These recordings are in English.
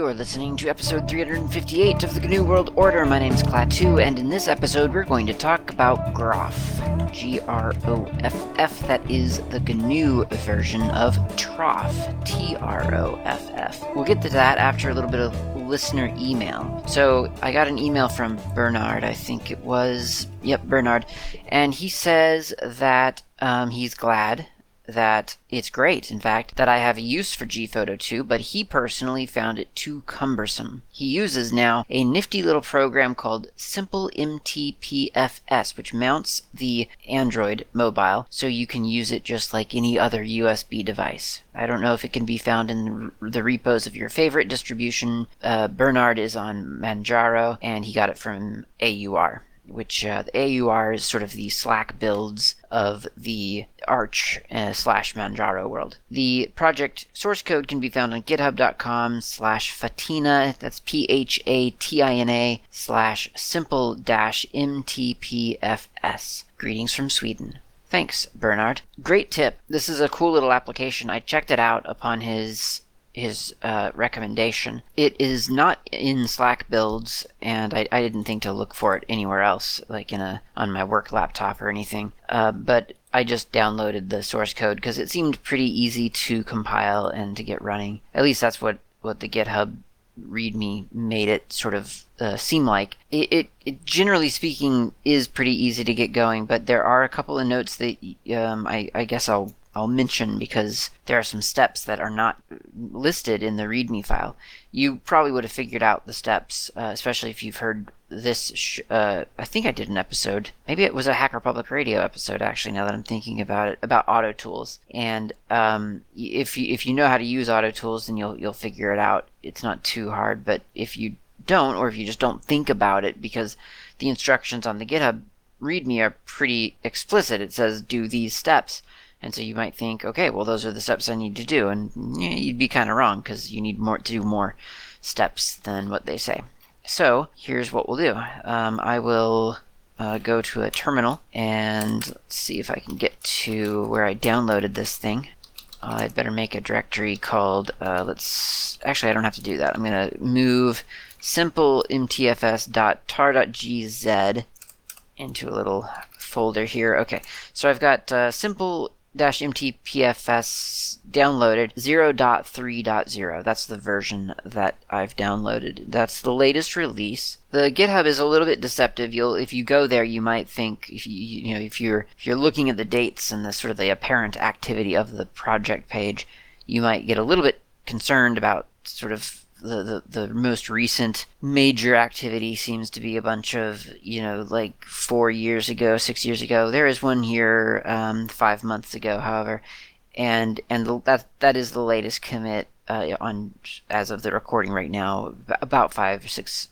You're listening to episode 358 of the GNU World Order. My name's Klaatu, and in this episode, we're going to talk about Groff. G R O F F. That is the GNU version of Troff. T R O F F. We'll get to that after a little bit of listener email. So I got an email from Bernard, I think it was. Yep, Bernard. And he says that um, he's glad that it's great, in fact, that I have a use for Gphoto 2, but he personally found it too cumbersome. He uses now a nifty little program called Simple MTPFS, which mounts the Android mobile so you can use it just like any other USB device. I don't know if it can be found in the repos of your favorite distribution. Uh, Bernard is on Manjaro, and he got it from AUR which uh, the AUR is sort of the Slack builds of the Arch uh, slash Manjaro world. The project source code can be found on github.com slash Phatina, that's P-H-A-T-I-N-A slash simple dash MTPFS. Greetings from Sweden. Thanks, Bernard. Great tip. This is a cool little application. I checked it out upon his his uh, recommendation. It is not in Slack builds, and I, I, didn't think to look for it anywhere else, like in a on my work laptop or anything. Uh, but I just downloaded the source code because it seemed pretty easy to compile and to get running. At least that's what what the GitHub README made it sort of uh, seem like. It, it, it, generally speaking, is pretty easy to get going, but there are a couple of notes that um, I, I guess I'll I'll mention because there are some steps that are not listed in the README file. You probably would have figured out the steps, uh, especially if you've heard this. Sh- uh, I think I did an episode. Maybe it was a Hacker Public Radio episode. Actually, now that I'm thinking about it, about auto tools. And um, if you if you know how to use auto tools, then you'll you'll figure it out. It's not too hard. But if you don't, or if you just don't think about it, because the instructions on the GitHub README are pretty explicit. It says do these steps and so you might think, okay, well, those are the steps I need to do. And you'd be kind of wrong because you need more to do more steps than what they say. So here's what we'll do. Um, I will uh, go to a terminal and see if I can get to where I downloaded this thing. Uh, I'd better make a directory called, uh, let's, actually I don't have to do that. I'm going to move simple mtfs.tar.gz into a little folder here. Okay, so I've got uh, simple mtpfs downloaded 0.3.0. That's the version that I've downloaded. That's the latest release. The GitHub is a little bit deceptive. You'll if you go there, you might think if you you know if you're if you're looking at the dates and the sort of the apparent activity of the project page, you might get a little bit concerned about sort of the, the, the most recent major activity seems to be a bunch of you know like four years ago six years ago. There is one here um, five months ago however. And and the, that that is the latest commit uh, on as of the recording right now about five or six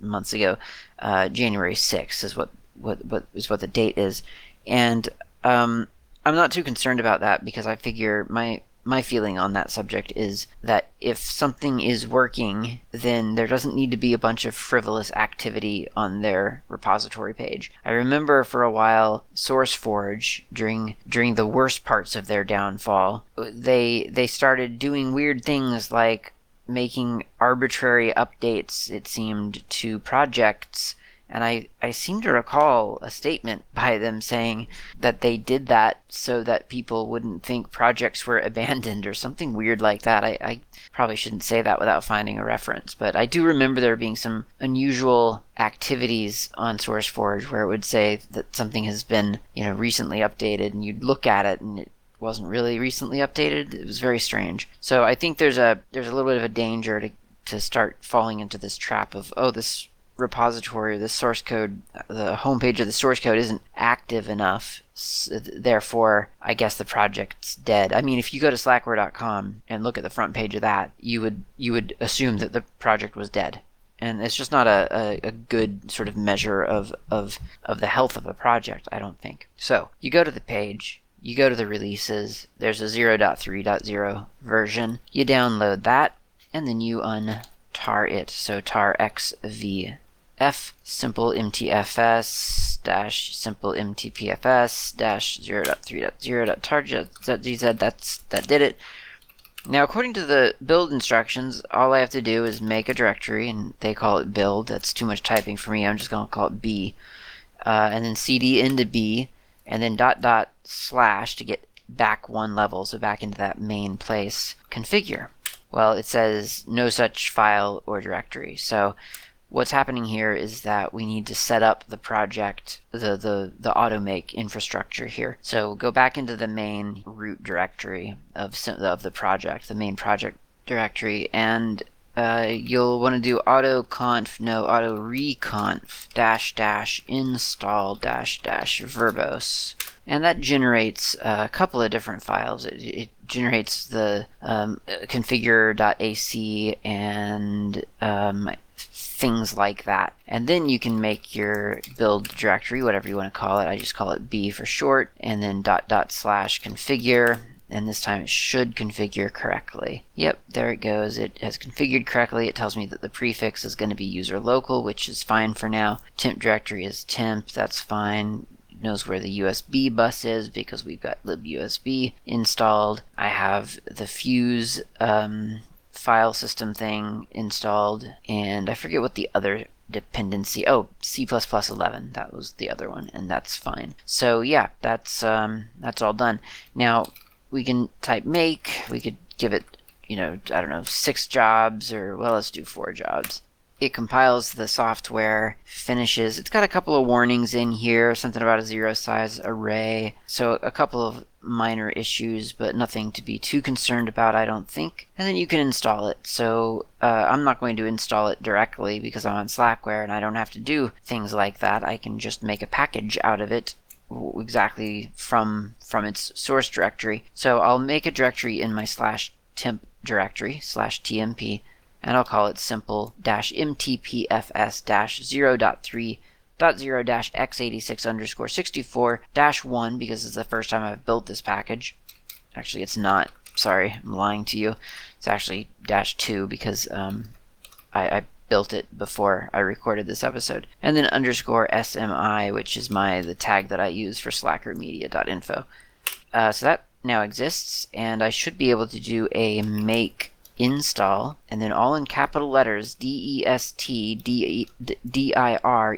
months ago. Uh, January 6th is what, what what is what the date is. And um, I'm not too concerned about that because I figure my my feeling on that subject is that if something is working, then there doesn't need to be a bunch of frivolous activity on their repository page. I remember for a while SourceForge during during the worst parts of their downfall, they they started doing weird things like making arbitrary updates it seemed to projects and I, I seem to recall a statement by them saying that they did that so that people wouldn't think projects were abandoned or something weird like that. I, I probably shouldn't say that without finding a reference, but I do remember there being some unusual activities on SourceForge where it would say that something has been, you know, recently updated and you'd look at it and it wasn't really recently updated. It was very strange. So I think there's a there's a little bit of a danger to to start falling into this trap of oh this repository, the source code, the homepage of the source code isn't active enough. So therefore, I guess the project's dead. I mean, if you go to slackware.com and look at the front page of that, you would you would assume that the project was dead. And it's just not a, a, a good sort of measure of, of, of the health of a project, I don't think. So, you go to the page, you go to the releases, there's a 0.3.0 version, you download that, and then you untar it. So tar xv f simple mtfs dash simple mtpfs dash 0.3.0.target.gz that's that did it Now, according to the build instructions, all I have to do is make a directory, and they call it build. That's too much typing for me. I'm just going to call it B. Uh, and then cd into B, and then dot dot slash to get back one level, so back into that main place. Configure. Well, it says no such file or directory. So what's happening here is that we need to set up the project, the, the, the automake infrastructure here. So go back into the main root directory of, of the project, the main project directory, and uh, you'll want to do autoconf no auto reconf dash dash install dash dash verbose and that generates a couple of different files it, it generates the um, configure.ac and um, things like that. And then you can make your build directory, whatever you want to call it. I just call it B for short, and then dot dot slash configure. And this time it should configure correctly. Yep, there it goes. It has configured correctly. It tells me that the prefix is going to be user local, which is fine for now. Temp directory is temp, that's fine knows where the USB bus is because we've got libusb installed. I have the Fuse um, file system thing installed, and I forget what the other dependency. Oh, C++11. That was the other one, and that's fine. So yeah, that's um, that's all done. Now we can type make. We could give it, you know, I don't know, six jobs, or well, let's do four jobs it compiles the software, finishes. It's got a couple of warnings in here, something about a zero size array. So a couple of minor issues, but nothing to be too concerned about, I don't think. And then you can install it. So uh, I'm not going to install it directly because I'm on Slackware and I don't have to do things like that. I can just make a package out of it exactly from from its source directory. So I'll make a directory in my slash temp directory slash tmp and I'll call it simple mtpfs 0.3 0 x86 underscore 64 dash 1 because it's the first time I've built this package. Actually, it's not. Sorry, I'm lying to you. It's actually dash 2 because um, I, I built it before I recorded this episode. And then underscore SMI, which is my the tag that I use for slackermedia.info. Uh, so that now exists, and I should be able to do a make install, and then all in capital letters, D-E-S-T-D-I-R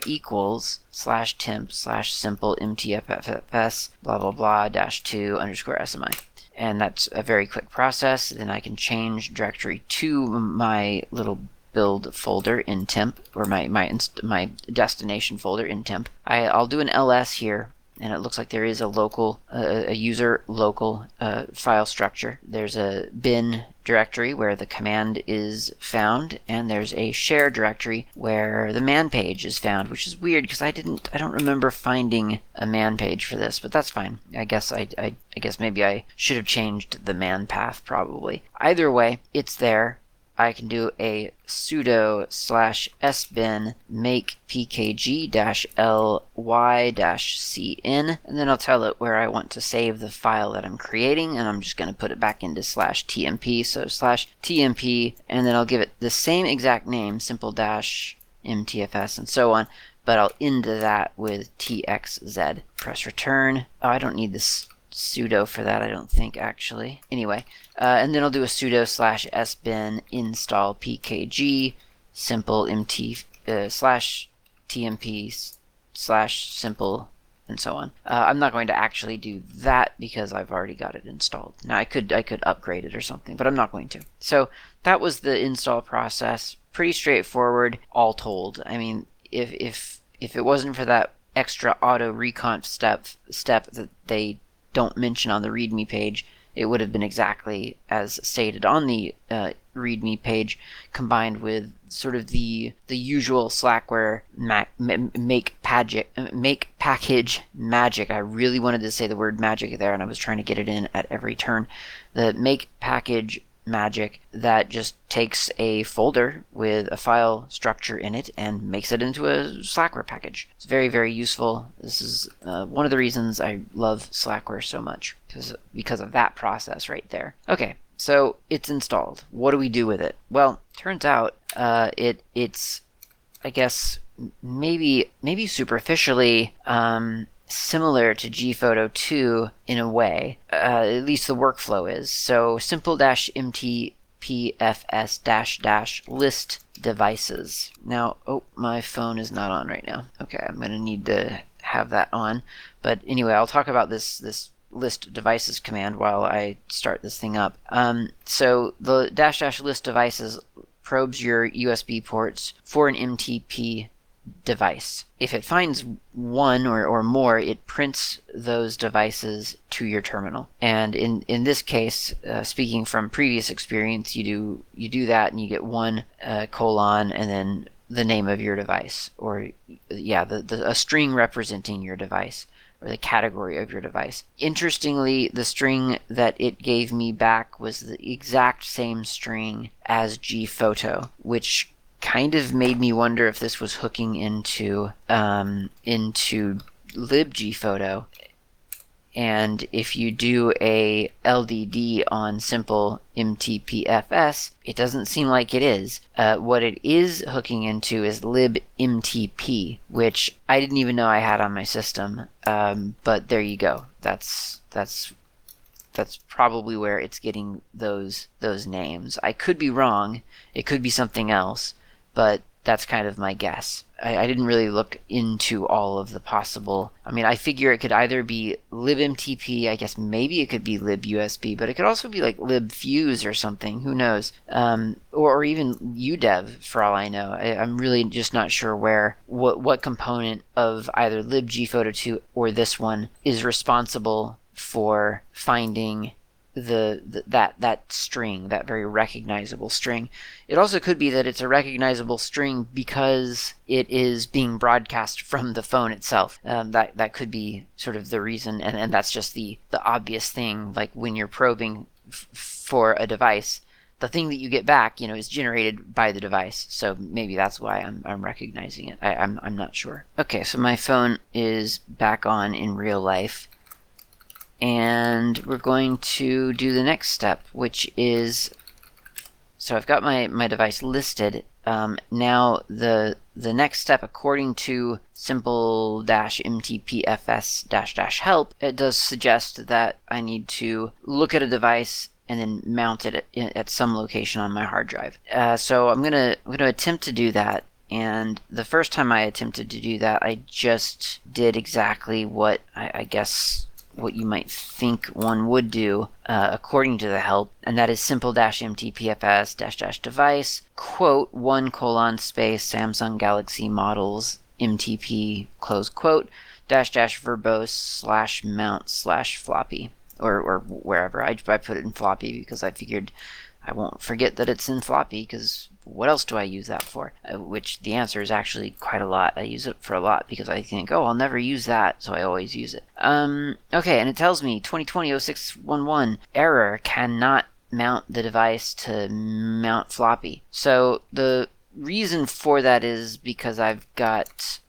equals slash temp slash simple mtpfs blah blah blah dash 2 underscore SMI. And that's a very quick process. Then I can change directory to my little build folder in temp, or my, my, my destination folder in temp. I, I'll do an ls here and it looks like there is a local, uh, a user local uh, file structure. There's a bin directory where the command is found, and there's a share directory where the man page is found, which is weird because I didn't, I don't remember finding a man page for this, but that's fine. I guess I, I, I guess maybe I should have changed the man path probably. Either way, it's there. I can do a sudo slash sbin make pkg dash ly dash cin, and then I'll tell it where I want to save the file that I'm creating, and I'm just going to put it back into slash tmp, so slash tmp, and then I'll give it the same exact name, simple dash mtfs, and so on, but I'll end that with txz. Press return. Oh, I don't need this sudo for that, I don't think, actually. Anyway, uh, and then I'll do a sudo slash sbin install pkg simple mt uh, slash tmp slash simple and so on. Uh, I'm not going to actually do that because I've already got it installed. Now I could I could upgrade it or something, but I'm not going to. So that was the install process. Pretty straightforward, all told. I mean, if if if it wasn't for that extra auto reconf step step that they don't mention on the README page, it would have been exactly as stated on the uh, README page, combined with sort of the the usual Slackware mac, make pagic, make package magic. I really wanted to say the word magic there, and I was trying to get it in at every turn. The make package magic that just takes a folder with a file structure in it and makes it into a Slackware package. It's very, very useful. This is uh, one of the reasons I love Slackware so much, because, because of that process right there. Okay, so it's installed. What do we do with it? Well, turns out uh, it it's, I guess, maybe maybe superficially um, similar to gphoto 2 in a way uh, at least the workflow is. So simple dash mtpfs dash dash list devices. Now oh my phone is not on right now. Okay i'm going to need to have that on. But anyway i'll talk about this this list devices command while I start this thing up. Um, so the dash dash list devices probes your USB ports for an MTP device. If it finds one or, or more, it prints those devices to your terminal. And in, in this case, uh, speaking from previous experience, you do you do that and you get one uh, colon and then the name of your device, or yeah, the, the a string representing your device or the category of your device. Interestingly, the string that it gave me back was the exact same string as gphoto, which kind of made me wonder if this was hooking into um, into libgphoto and if you do a LDD on simple MTPFS, it doesn't seem like it is. Uh, what it is hooking into is libmtp, which I didn't even know I had on my system. Um, but there you go. That's that's that's probably where it's getting those those names. I could be wrong. It could be something else, but that's kind of my guess. I, I, didn't really look into all of the possible. I mean, I figure it could either be libmtp, I guess maybe it could be libusb, but it could also be like libfuse or something. Who knows? Um, or, or, even udev, for all I know. I, am really just not sure where what what component of either libgphoto2 or this one is responsible for finding the, the, that that string, that very recognizable string. It also could be that it's a recognizable string because it is being broadcast from the phone itself. Um, that that could be sort of the reason, and, and that's just the the obvious thing. Like when you're probing f- for a device, the thing that you get back, you know, is generated by the device. So maybe that's why I'm, I'm recognizing it. I, I'm, I'm not sure. Okay, so my phone is back on in real life and we're going to do the next step, which is so I've got my, my device listed. Um, now the the next step, according to simple dash mtpfs dash dash help, it does suggest that I need to look at a device and then mount it at, at some location on my hard drive. Uh, so I'm gonna I'm gonna attempt to do that. And the first time I attempted to do that, I just did exactly what I, I guess what you might think one would do uh, according to the help, and that is simple dash mtpfs dash dash device quote one colon space Samsung Galaxy models MTP close quote dash dash verbose slash mount slash floppy or or wherever. I, I put it in floppy because I figured I won't forget that it's in floppy because what else do I use that for? Uh, which the answer is actually quite a lot. I use it for a lot because I think, oh, I'll never use that, so I always use it. Um, okay, and it tells me 2020-0611 error cannot mount the device to mount floppy. So the reason for that is because I've got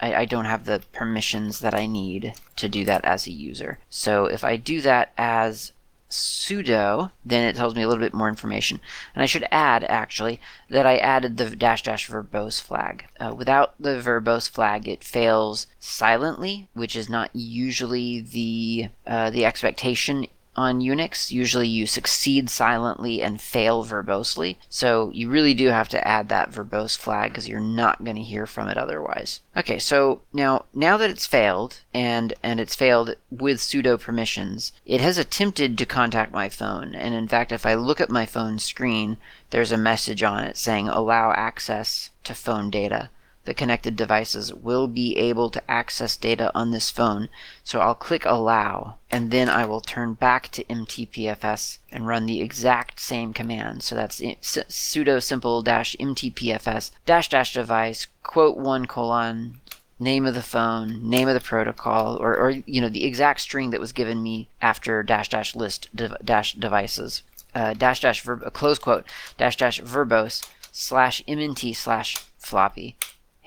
I, I, don't have the permissions that I need to do that as a user. So if I do that as sudo, then it tells me a little bit more information. And I should add, actually, that I added the dash dash verbose flag. Uh, without the verbose flag, it fails silently, which is not usually the uh, the expectation on Unix. Usually you succeed silently and fail verbosely. So you really do have to add that verbose flag because you're not going to hear from it otherwise. Okay, so now now that it's failed and and it's failed with sudo permissions, it has attempted to contact my phone. And in fact, if I look at my phone screen, there's a message on it saying allow access to phone data the connected devices will be able to access data on this phone. So I'll click allow and then I will turn back to MTPFS and run the exact same command. So that's sudo simple dash MTPFS dash dash device quote one colon name of the phone, name of the protocol, or, or you know the exact string that was given me after dash dash list dash devices. Uh, dash dash verb, close quote dash dash verbose slash mnt slash floppy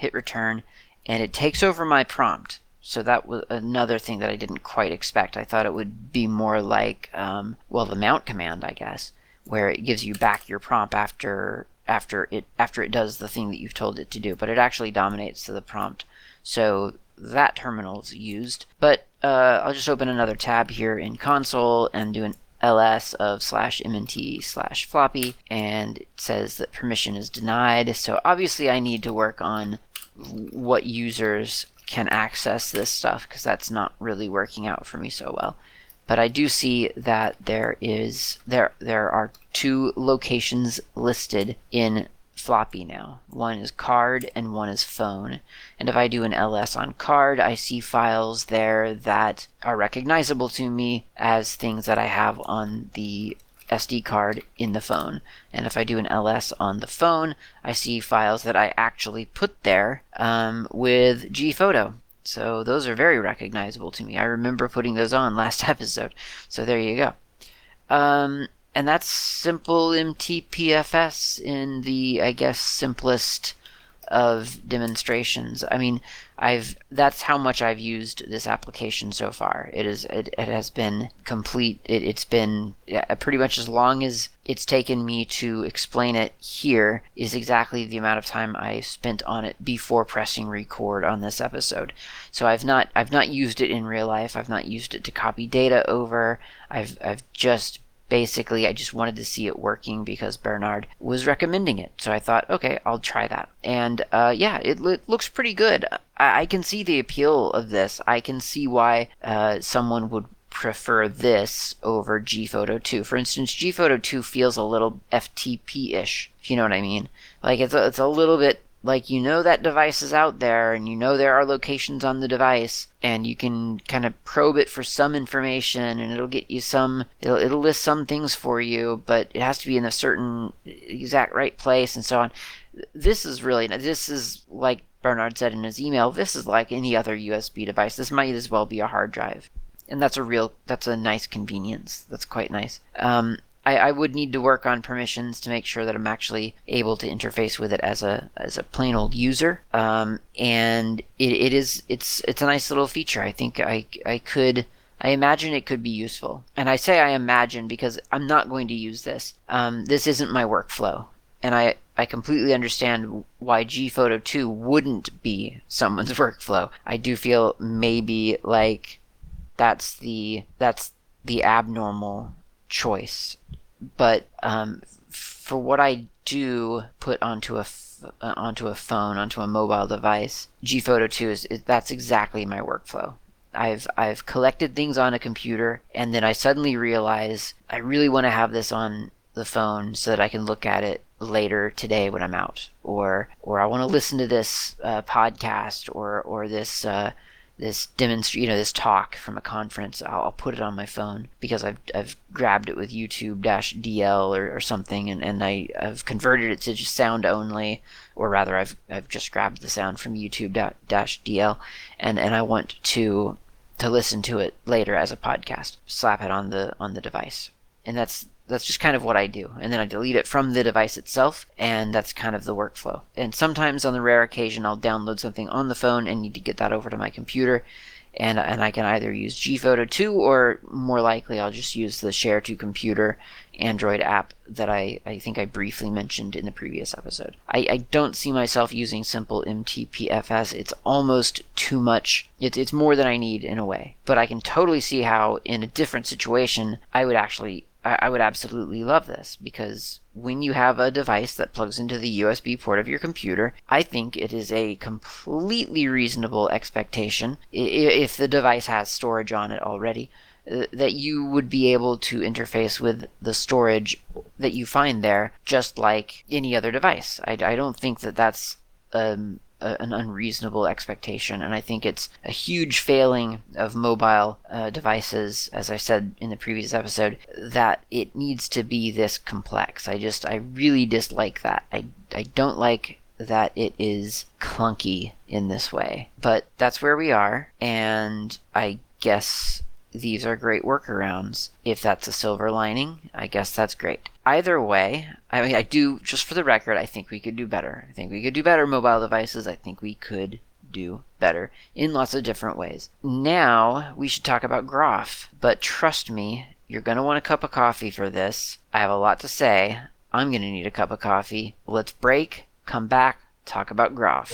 hit return, and it takes over my prompt. So that was another thing that I didn't quite expect. I thought it would be more like, um, well, the mount command, I guess, where it gives you back your prompt after after it after it does the thing that you've told it to do. But it actually dominates the prompt. So that terminal's used. But uh, I'll just open another tab here in console and do an ls of slash mnt slash floppy and it says that permission is denied so obviously I need to work on what users can access this stuff because that's not really working out for me so well but I do see that there is there there are two locations listed in floppy now. One is card and one is phone. And if I do an ls on card, I see files there that are recognizable to me as things that I have on the SD card in the phone. And if I do an ls on the phone, I see files that I actually put there um, with gphoto. So those are very recognizable to me. I remember putting those on last episode. So there you go. Um, and that's simple MTPFS in the, I guess, simplest of demonstrations. I mean, I've that's how much I've used this application so far. It is it, it has been complete. It, has been yeah, pretty much as long as it's taken me to explain it here is exactly the amount of time I spent on it before pressing record on this episode. So I've not I've not used it in real life. I've not used it to copy data over. I've I've just basically I just wanted to see it working because Bernard was recommending it. So I thought, okay, I'll try that. And uh, yeah, it, it, looks pretty good. I, I, can see the appeal of this. I can see why uh, someone would prefer this over Gphoto 2. For instance, Gphoto 2 feels a little FTP-ish, if you know what I mean. Like it's a, it's a little bit like you know that device is out there and you know there are locations on the device and you can kind of probe it for some information and it'll get you some it'll, it'll list some things for you but it has to be in a certain exact right place and so on. This is really this is like bernard said in his email this is like any other usb device. This might as well be a hard drive. And that's a real that's a nice convenience. That's quite nice. Um, I, I, would need to work on permissions to make sure that I'm actually able to interface with it as a as a plain old user. Um, and it, it is it's it's a nice little feature. I think I I could I imagine it could be useful. And I say I imagine because I'm not going to use this. Um, this isn't my workflow, and I I completely understand why Gphoto 2 wouldn't be someone's workflow. I do feel maybe like that's the that's the abnormal choice. But um, for what I do put onto a f- uh, onto a phone, onto a mobile device, Gphoto 2 is, is that's exactly my workflow. I've I've collected things on a computer, and then I suddenly realize I really want to have this on the phone so that I can look at it later today when I'm out, or or I want to listen to this uh, podcast or or this uh, this demonstrate, you know, this talk from a conference, I'll, I'll, put it on my phone because I've, I've grabbed it with YouTube dash DL or, or something, and, and I, I've converted it to just sound only, or rather, I've, I've just grabbed the sound from YouTube dash DL, and, and I want to to listen to it later as a podcast. Slap it on the on the device, and that's that's just kind of what I do. And then I delete it from the device itself, and that's kind of the workflow. And sometimes on the rare occasion, I'll download something on the phone and need to get that over to my computer. And, and I can either use Gphoto 2 or more likely I'll just use the Share to Computer Android app that I, I think I briefly mentioned in the previous episode. I, I don't see myself using simple MTPFS. It's almost too much. It's, it's more than I need in a way. But I can totally see how in a different situation I would actually I, I would absolutely love this because when you have a device that plugs into the USB port of your computer, I think it is a completely reasonable expectation if the device has storage on it already uh, that you would be able to interface with the storage that you find there just like any other device. I, I don't think that that's um, a, an unreasonable expectation, and I think it's a huge failing of mobile uh, devices, as I said in the previous episode, that it needs to be this complex. I just, I really dislike that. I, I don't like that it is clunky in this way. But that's where we are, and I guess these are great workarounds. If that's a silver lining, I guess that's great. Either way, I mean, I do, just for the record, I think we could do better. I think we could do better mobile devices. I think we could do better in lots of different ways. Now, we should talk about Groff. But trust me, you're going to want a cup of coffee for this. I have a lot to say. I'm going to need a cup of coffee. Let's break, come back, talk about Groff.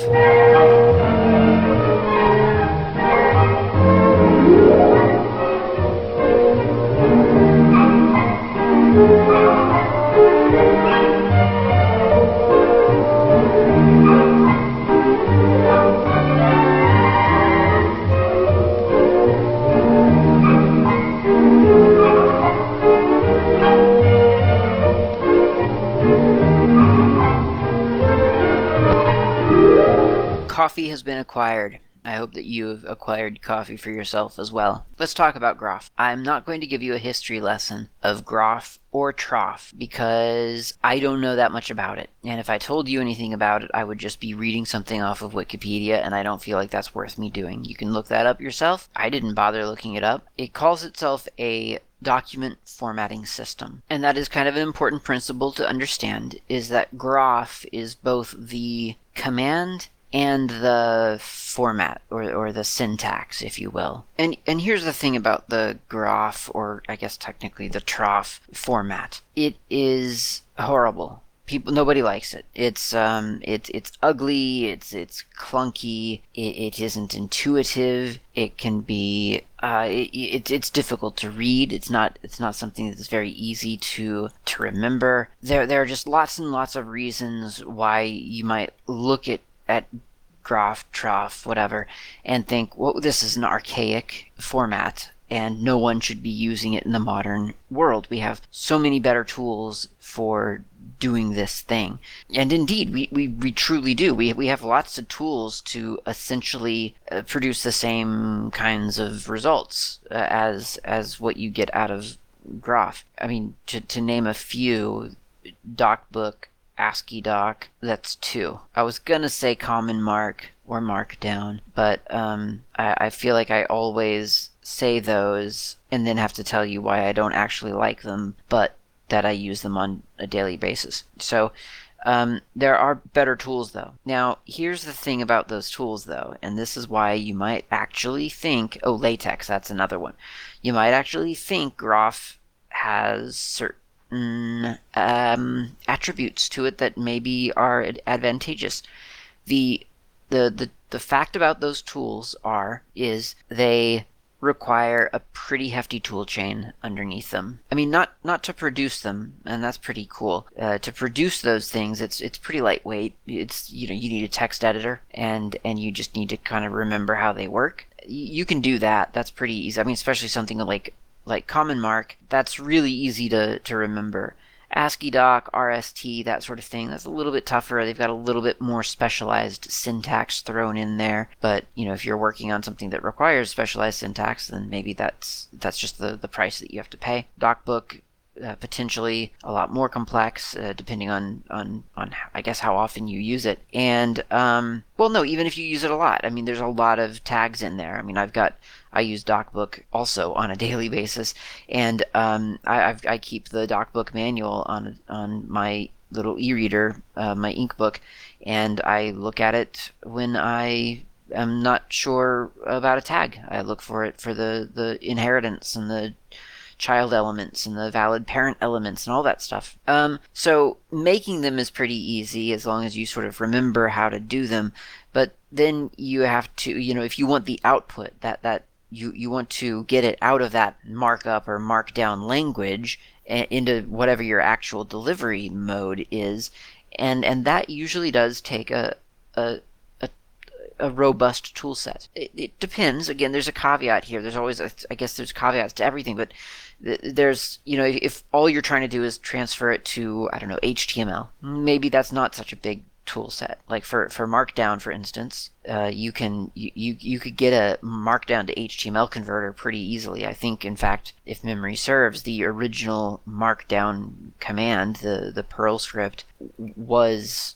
Acquired. I hope that you have acquired coffee for yourself as well. Let's talk about Groff. I'm not going to give you a history lesson of Groff or Troff because I don't know that much about it. And if I told you anything about it, I would just be reading something off of Wikipedia, and I don't feel like that's worth me doing. You can look that up yourself. I didn't bother looking it up. It calls itself a document formatting system. And that is kind of an important principle to understand is that Groff is both the command and the format or, or the syntax, if you will. And and here's the thing about the Groff or I guess technically the Troff format. It is horrible. People, nobody likes it. It's um, it's it's ugly. It's it's clunky. It, it isn't intuitive. It can be uh, it, it's difficult to read. It's not it's not something that's very easy to to remember. There there are just lots and lots of reasons why you might look at at Groff, Troff, whatever, and think, well, this is an archaic format and no one should be using it in the modern world. We have so many better tools for doing this thing. And indeed, we, we, we truly do. We, we have lots of tools to essentially uh, produce the same kinds of results uh, as, as what you get out of Groff. I mean, to, to name a few, DocBook, AsciiDoc. That's two. I was gonna say CommonMark or markdown, but um, I, I feel like I always say those and then have to tell you why I don't actually like them, but that I use them on a daily basis. So um, there are better tools though. Now, here's the thing about those tools though, and this is why you might actually think, oh, LaTeX, that's another one. You might actually think Groff has certain um, attributes to it that maybe are advantageous. The, the the the fact about those tools are is they require a pretty hefty tool chain underneath them. I mean, not not to produce them, and that's pretty cool. Uh, to produce those things, it's it's pretty lightweight. It's you know you need a text editor, and and you just need to kind of remember how they work. You can do that. That's pretty easy. I mean, especially something like like CommonMark, that's really easy to, to remember. AsciiDoc, RST, that sort of thing, that's a little bit tougher. They've got a little bit more specialized syntax thrown in there. But, you know, if you're working on something that requires specialized syntax, then maybe that's that's just the, the price that you have to pay. DocBook, uh, potentially a lot more complex, uh, depending on, on, on, I guess, how often you use it. And, um, well, no, even if you use it a lot, I mean, there's a lot of tags in there. I mean, I've got I use DocBook also on a daily basis, and um, I, i keep the DocBook manual on on my little e-reader, uh, my InkBook, and I look at it when I am not sure about a tag. I look for it for the the inheritance and the child elements and the valid parent elements and all that stuff. Um, so making them is pretty easy as long as you sort of remember how to do them. But then you have to, you know, if you want the output, that that you you want to get it out of that markup or markdown language into whatever your actual delivery mode is. And and that usually does take a a a, robust tool set. It, it, depends. Again there's a caveat here. There's always a, I guess there's caveats to everything but there's you know if all you're trying to do is transfer it to i don't know html maybe that's not such a big tool set. Like for, for Markdown, for instance, uh, you can you, you, you could get a Markdown to HTML converter pretty easily. I think, in fact, if memory serves, the original Markdown command, the the Perl script, was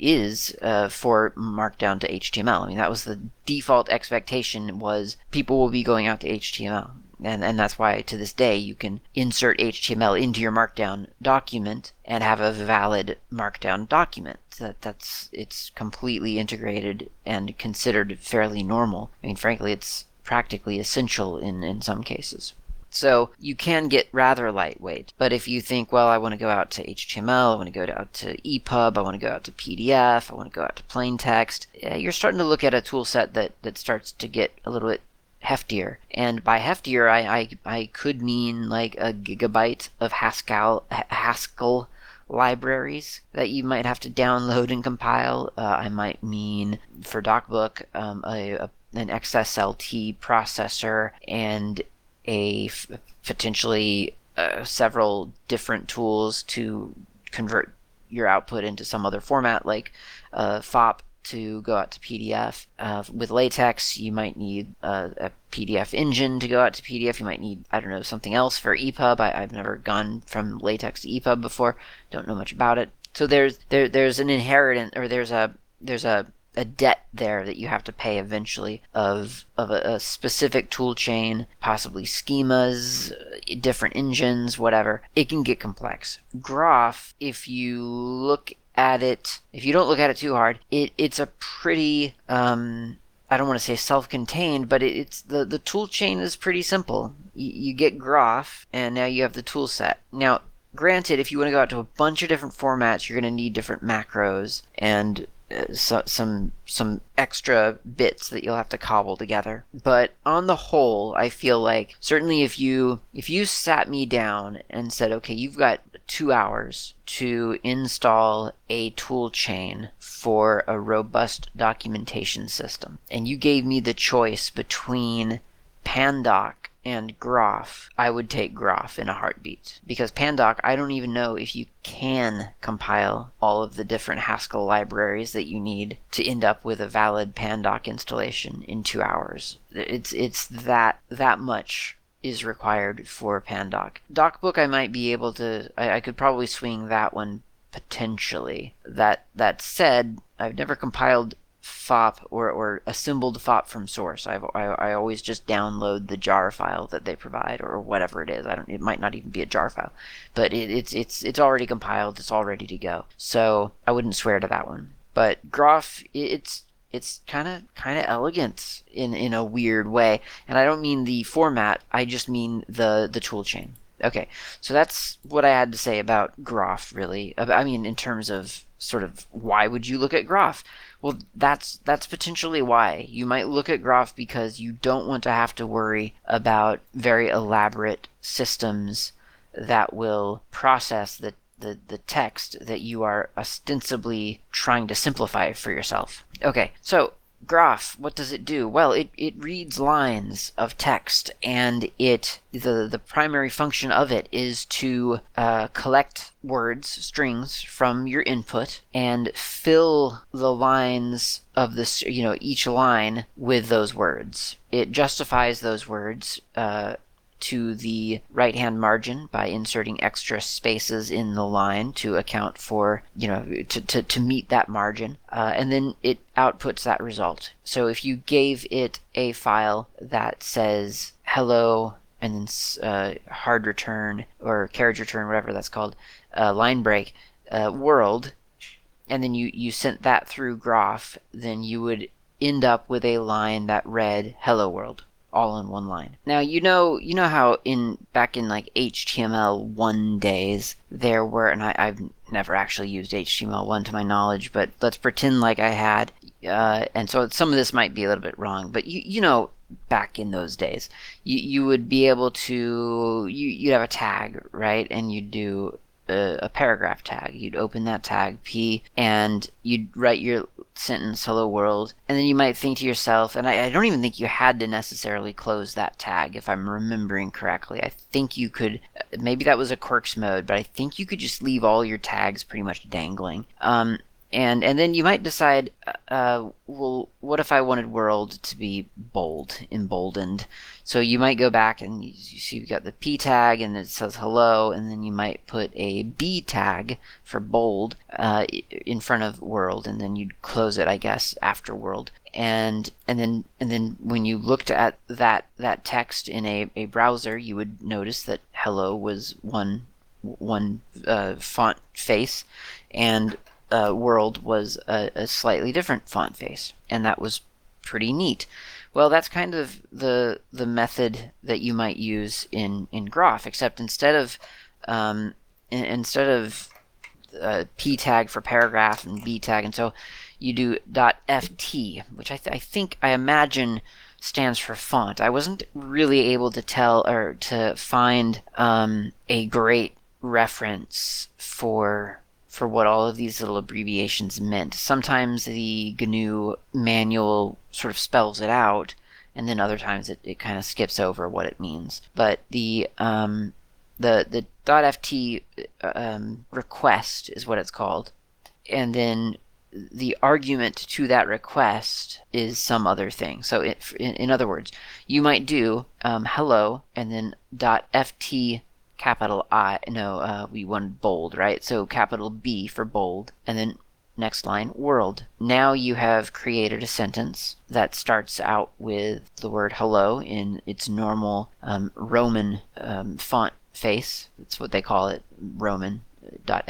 is uh, for Markdown to HTML. I mean, that was the default expectation was people will be going out to HTML and, and that's why to this day you can insert HTML into your Markdown document and have a valid Markdown document. That that's it's completely integrated and considered fairly normal. I mean, frankly, it's practically essential in in some cases. So you can get rather lightweight. But if you think, well, I want to go out to HTML, I want to go out to EPUB, I want to go out to PDF, I want to go out to plain text, eh, you're starting to look at a tool set that, that starts to get a little bit heftier. And by heftier, I, I, I could mean like a gigabyte of Haskell, Haskell libraries that you might have to download and compile. Uh, I might mean for DocBook um, a, a, an XSLT processor and a f- potentially uh, several different tools to convert your output into some other format like uh, FOP to go out to PDF. Uh, with LaTeX, you might need a, PDF engine to go out to PDF. You might need, I don't know, something else for EPUB. I, have never gone from LaTeX to EPUB before. Don't know much about it. So there's there there's an inheritance or there's a there's a a debt there that you have to pay eventually of of a, a, specific tool chain, possibly schemas, different engines, whatever. It can get complex. Groff, if you look at it, if you don't look at it too hard, it it's a pretty um, I don't want to say self-contained, but it, it's the the tool chain is pretty simple. You, you get Groff, and now you have the tool set. Now granted, if you want to go out to a bunch of different formats, you're going to need different macros and so, some some extra bits that you'll have to cobble together. But on the whole, I feel like certainly if you if you sat me down and said, okay, you've got two hours to install a tool chain for a robust documentation system, and you gave me the choice between Pandoc and Groff, I would take Groff in a heartbeat. Because Pandoc, I don't even know if you can compile all of the different Haskell libraries that you need to end up with a valid Pandoc installation in two hours. It's it's that that much is required for Pandoc. DocBook I might be able to I, I could probably swing that one potentially. That that said, I've never compiled FOP or, or assembled FOP from source. I've, I, I always just download the jar file that they provide or whatever it is. I don't. It might not even be a jar file, but it, it's it's it's already compiled. It's all ready to go. So I wouldn't swear to that one. But Groff, it's it's kind of kind of elegant in in a weird way, and I don't mean the format. I just mean the the tool chain. Okay, so that's what I had to say about Groff. Really, I mean in terms of sort of why would you look at Groff? Well, that's that's potentially why you might look at Groff because you don't want to have to worry about very elaborate systems that will process the the, the text that you are ostensibly trying to simplify for yourself. Okay, so Groff what does it do? Well, it, it reads lines of text, and it the the primary function of it is to uh, collect words, strings from your input, and fill the lines of this, you know, each line with those words. It justifies those words. Uh, to the right hand margin by inserting extra spaces in the line to account for, you know, to, to, to meet that margin. Uh, and then it outputs that result. So if you gave it a file that says hello and then uh, hard return or carriage return, whatever that's called, uh, line break, uh, world, and then you, you sent that through Groff, then you would end up with a line that read hello world all in one line. Now you know you know how in back in like HTML one days there were and I, I've never actually used HTML one to my knowledge, but let's pretend like I had. Uh, and so some of this might be a little bit wrong, but you you know back in those days you you would be able to you you'd have a tag right and you'd do a, a, paragraph tag. You'd open that tag P and you'd write your sentence hello world and then you might think to yourself and I, I, don't even think you had to necessarily close that tag if i'm remembering correctly. I think you could maybe that was a quirks mode but i think you could just leave all your tags pretty much dangling. Um, and and then you might decide, uh, well, what if I wanted world to be bold, emboldened? So you might go back and you, you see you've got the P tag and it says hello, and then you might put a B tag for bold uh, in front of world, and then you'd close it, I guess, after world. And and then and then when you looked at that that text in a, a browser, you would notice that hello was one one uh, font face, and uh, world was a, a, slightly different font face, and that was pretty neat. Well, that's kind of the the method that you might use in in Groff, except instead of um, in, instead of uh, p tag for paragraph and b tag, and so you do .ft, which I, th- I think I imagine stands for font. I wasn't really able to tell or to find um, a great reference for for what all of these little abbreviations meant. Sometimes the GNU manual sort of spells it out, and then other times it, it kind of skips over what it means. But the um, the the .ft um, request is what it's called, and then the argument to that request is some other thing. So it, in, in other words, you might do um, hello and then ft capital I. No, uh, we wanted bold, right? So capital B for bold, and then next line world. Now you have created a sentence that starts out with the word hello in its normal um, Roman um, font face. That's what they call it, Roman. Dot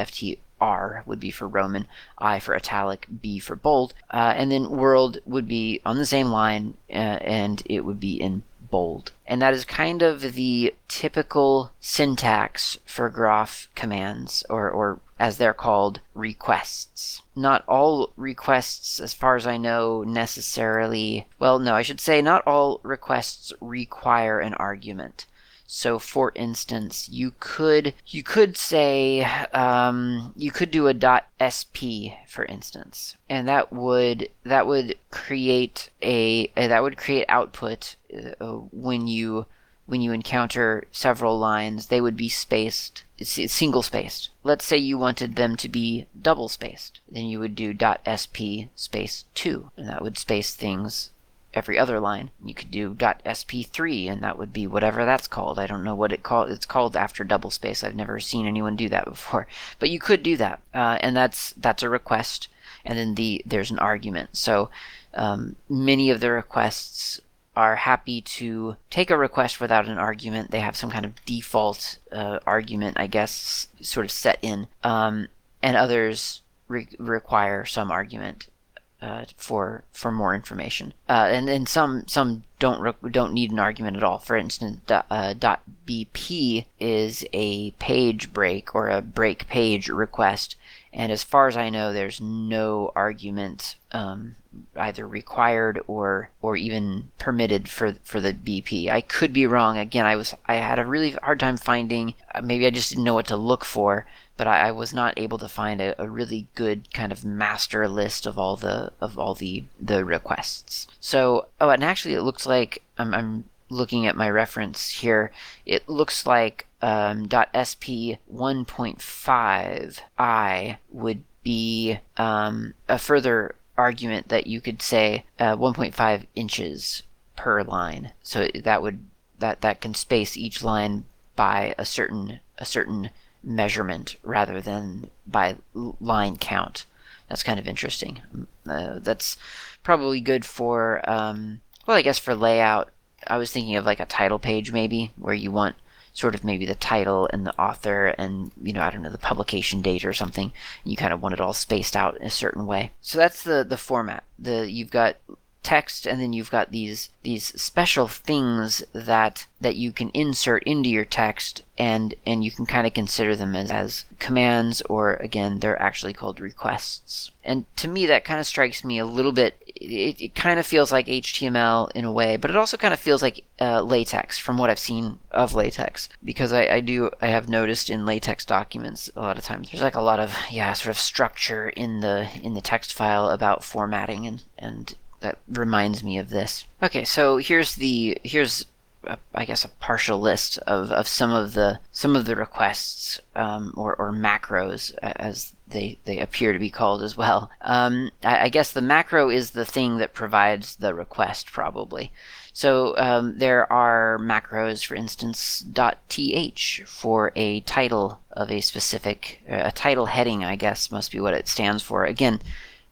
R would be for Roman, I for italic, B for bold, uh, and then world would be on the same line, uh, and it would be in bold. And that is kind of the typical syntax for Groff commands, or, or as they're called, requests. Not all requests, as far as I know, necessarily, well, no, I should say not all requests require an argument. So, for instance, you could you could say um, you could do a .sp for instance, and that would that would create a, a that would create output uh, when you when you encounter several lines. They would be spaced single spaced. Let's say you wanted them to be double spaced, then you would do .sp space two, and that would space things every other line. You could do .sp3 and that would be whatever that's called. I don't know what it called. It's called after double space. I've never seen anyone do that before, but you could do that, uh, and that's that's a request, and then the there's an argument. So um, many of the requests are happy to take a request without an argument. They have some kind of default uh, argument, I guess, sort of set in, um, and others re- require some argument uh, for for more information. Uh, and then some some don't don't need an argument at all. For instance, uh, .bp is a page break or a break page request, and as far as I know, there's no argument um, either required or or even permitted for for the BP. I could be wrong. Again, I was I had a really hard time finding. Uh, maybe I just didn't know what to look for but I, I was not able to find a, a, really good kind of master list of all the of all the the requests. So oh, and actually, it looks like I'm, I'm looking at my reference here. It looks like um, .sp 1.5i would be um, a further argument that you could say uh, 1.5 inches per line. So that would that that can space each line by a certain a certain measurement rather than by line count. That's kind of interesting. Uh, that's probably good for, um, well, I guess for layout. I was thinking of like a title page maybe, where you want sort of maybe the title and the author and you know I don't know the publication date or something. You kind of want it all spaced out in a certain way. So that's the the format. The you've got text and then you've got these these special things that that you can insert into your text and and you can kind of consider them as, as commands or again they're actually called requests. And to me that kind of strikes me a little bit it, it kind of feels like html in a way but it also kind of feels like uh, LaTeX from what i've seen of LaTeX because I, I do i have noticed in LaTeX documents a lot of times there's like a lot of yeah sort of structure in the in the text file about formatting and and that reminds me of this. Okay, so here's the here's a, I guess a partial list of, of some of the some of the requests um, or, or macros as they, they appear to be called as well. Um, I, I, guess the macro is the thing that provides the request probably. So um, there are macros, for instance, .th for a title of a specific a title heading. I guess must be what it stands for. Again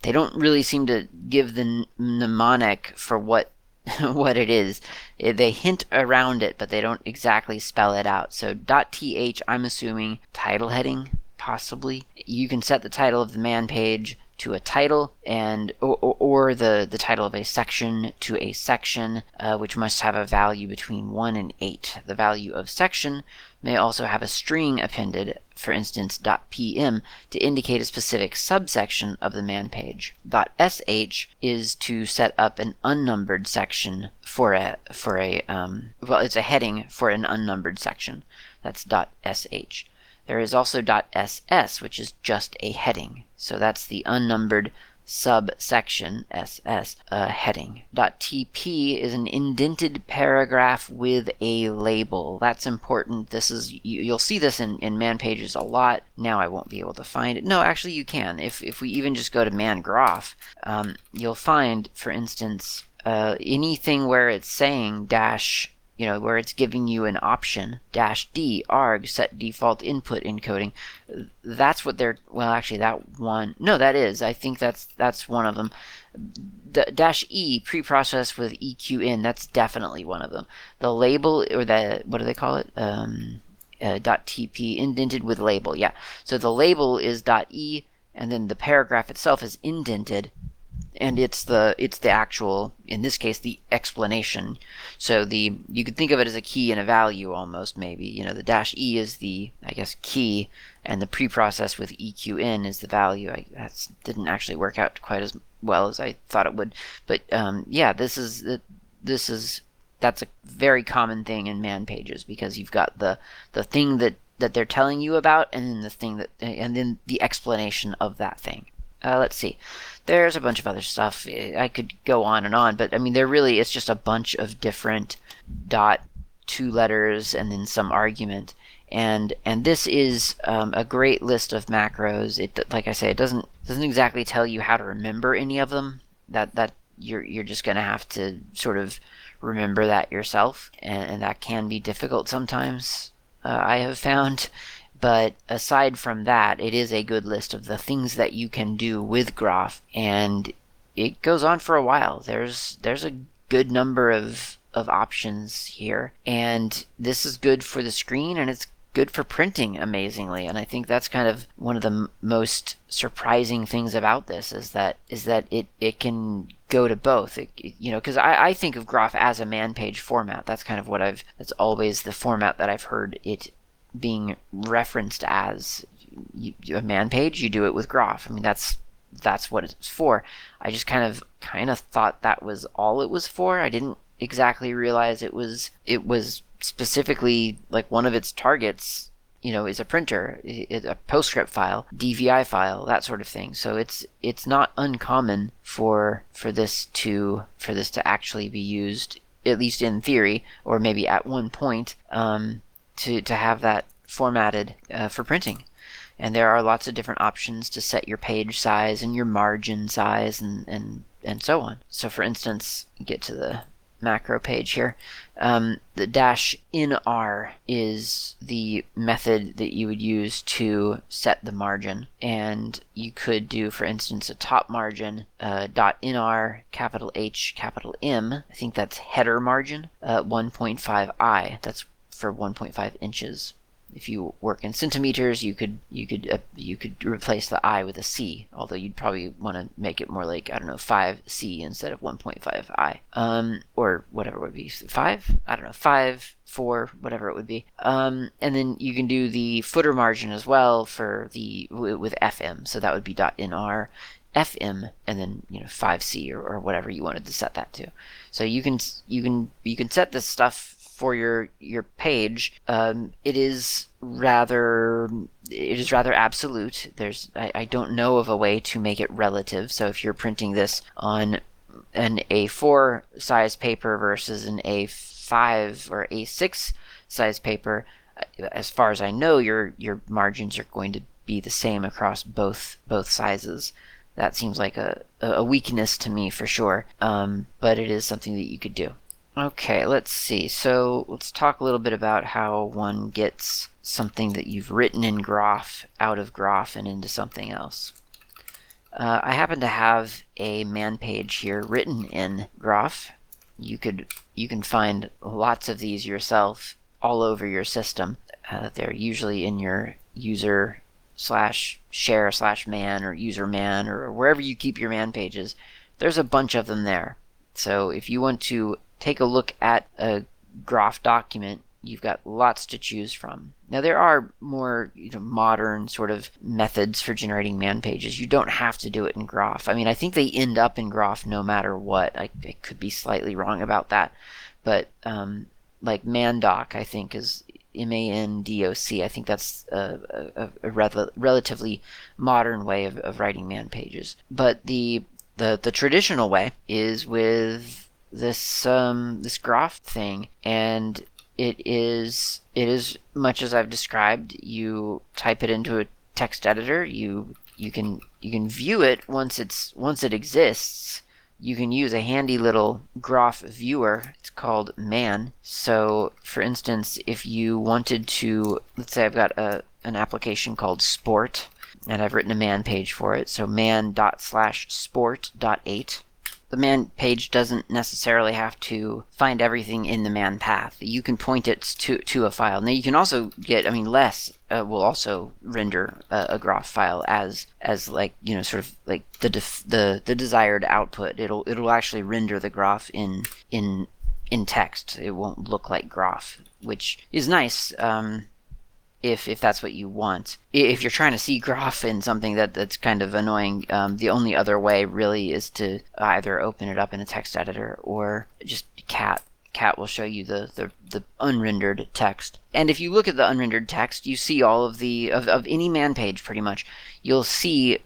they don't really seem to give the mnemonic for what what it is. They hint around it, but they don't exactly spell it out. So .th, I'm assuming title heading, possibly. You can set the title of the man page to a title and or, or, the, the title of a section to a section uh, which must have a value between 1 and 8 the value of section may also have a string appended for instance .pm to indicate a specific subsection of the man page .sh is to set up an unnumbered section for a for a um, well it's a heading for an unnumbered section. That's .sh there is also .ss, which is just a heading. So that's the unnumbered subsection SS uh, heading. .tp is an indented paragraph with a label. That's important. This is you, will see this in, in man pages a lot. Now I won't be able to find it. No, actually you can. If if we even just go to man Groff, um, you'll find, for instance, uh, anything where it's saying dash you know, where it's giving you an option, dash D, arg, set default input encoding. That's what they're, well, actually that one, no, that is, I think that's, that's one of them. The dash E, preprocess with eqn, that's definitely one of them. The label, or the, what do they call it? Um, uh, .tp, indented with label, yeah. So the label is dot .e, and then the paragraph itself is indented, and it's the it's the actual in this case the explanation. So the you could think of it as a key and a value almost maybe. You know the dash e is the i guess key and the preprocess with eqn is the value. I that didn't actually work out quite as well as i thought it would. But um, yeah this is this is that's a very common thing in man pages because you've got the the thing that that they're telling you about and then the thing that and then the explanation of that thing uh, let's see. There's a bunch of other stuff. I could go on and on, but I mean, there really is just a bunch of different dot two letters and then some argument. And and this is um, a great list of macros. It like I say, it doesn't doesn't exactly tell you how to remember any of them. That that you're you're just gonna have to sort of remember that yourself, and, and that can be difficult sometimes. Uh, I have found but aside from that, it is a good list of the things that you can do with Groff, and it goes on for a while. There's there's a good number of of options here, and this is good for the screen, and it's good for printing amazingly. And i think that's kind of one of the m- most surprising things about this is that is that it it can go to both. It, you know because I, I think of Groff as a man page format. That's kind of what i've that's always the format that i've heard it being referenced as you, a man page, you do it with Groff. I mean, that's that's what it's for. I just kind of kind of thought that was all it was for. I didn't exactly realize it was it was specifically like one of its targets. You know, is a printer, a PostScript file, DVI file, that sort of thing. So it's it's not uncommon for for this to for this to actually be used, at least in theory, or maybe at one point. Um, to, to have that formatted uh, for printing. And there are lots of different options to set your page size and your margin size and, and, and so on. So for instance, get to the macro page here. Um, the dash in R is the method that you would use to set the margin. And you could do, for instance, a top margin uh, dot in R capital H capital M. I think that's header margin uh, 1.5 I. That's for 1.5 inches. If you work in centimeters, you could you could uh, you could replace the i with a c. Although you'd probably want to make it more like I don't know 5c instead of 1.5 i, um, or whatever it would be five. I don't know five four whatever it would be. Um, and then you can do the footer margin as well for the with fm. So that would be .nr fm and then you know 5c or, or whatever you wanted to set that to. So you can you can you can set this stuff for your your page, um, it is rather it is rather absolute. There's I, I don't know of a way to make it relative. So if you're printing this on an A4 size paper versus an A5 or A6 size paper, as far as I know, your your margins are going to be the same across both both sizes. That seems like a, a weakness to me for sure, um, but it is something that you could do. Okay, let's see. So let's talk a little bit about how one gets something that you've written in Groff out of Groff and into something else. Uh, I happen to have a man page here written in Groff. You could you can find lots of these yourself all over your system. Uh, they're usually in your user slash share slash man or user man or wherever you keep your man pages. There's a bunch of them there. So if you want to take a look at a Groff document, you've got lots to choose from. Now there are more you know, modern sort of methods for generating man pages. You don't have to do it in Groff. I mean, I think they end up in Groff no matter what. I, I could be slightly wrong about that, but um, like ManDoc, I think is M A N D O C. I think that's a, a, a rel- relatively modern way of, of writing man pages. But the the the traditional way is with this um this Groff thing and it is it is much as I've described. You type it into a text editor. You you can you can view it once it's once it exists. You can use a handy little Groff viewer. It's called Man. So, for instance, if you wanted to, let's say I've got a an application called Sport, and I've written a man page for it. So man dot slash sport dot eight the man page doesn't necessarily have to find everything in the man path. You can point it to, to a file. Now you can also get, I mean, less uh, will also render a, a Groff file as as like you know sort of like the def, the the desired output. It'll it'll actually render the Groff in in in text. It won't look like Groff, which is nice. Um, if if that's what you want. If you're trying to see Groff in something that that's kind of annoying, um, the only other way really is to either open it up in a text editor or just cat. Cat will show you the, the, the unrendered text. And if you look at the unrendered text, you see all of the of, of any man page pretty much. You'll see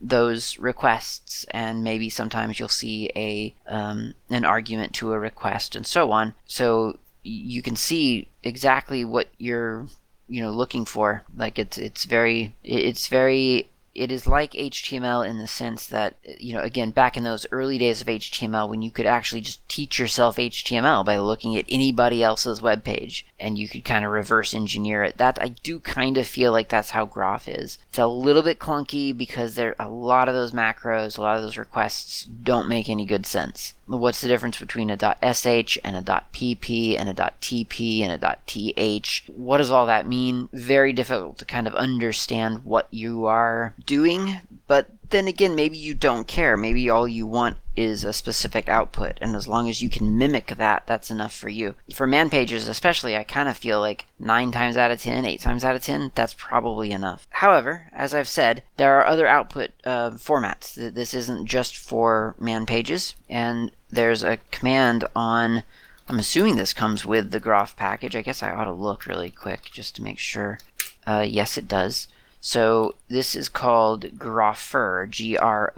those requests and maybe sometimes you'll see a um, an argument to a request and so on so you can see exactly what you're you know looking for like it's it's very it's very it is like HTML in the sense that, you know, again, back in those early days of HTML when you could actually just teach yourself HTML by looking at anybody else's web page and you could kind of reverse engineer it. That I do kind of feel like that's how Groff is. It's a little bit clunky because there a lot of those macros, a lot of those requests don't make any good sense. What's the difference between a .sh and a .pp and a .tp and a .th? What does all that mean? Very difficult to kind of understand what you are doing, but then again, maybe you don't care. Maybe all you want is a specific output, and as long as you can mimic that, that's enough for you. For man pages, especially, I kind of feel like 9 times out of 10, 8 times out of 10, that's probably enough. However, as I've said, there are other output uh, formats. This isn't just for man pages, and there's a command on. I'm assuming this comes with the Groff package. I guess I ought to look really quick just to make sure. Uh, yes, it does. So this is called Groffer, G-R-O-F-F-E-R,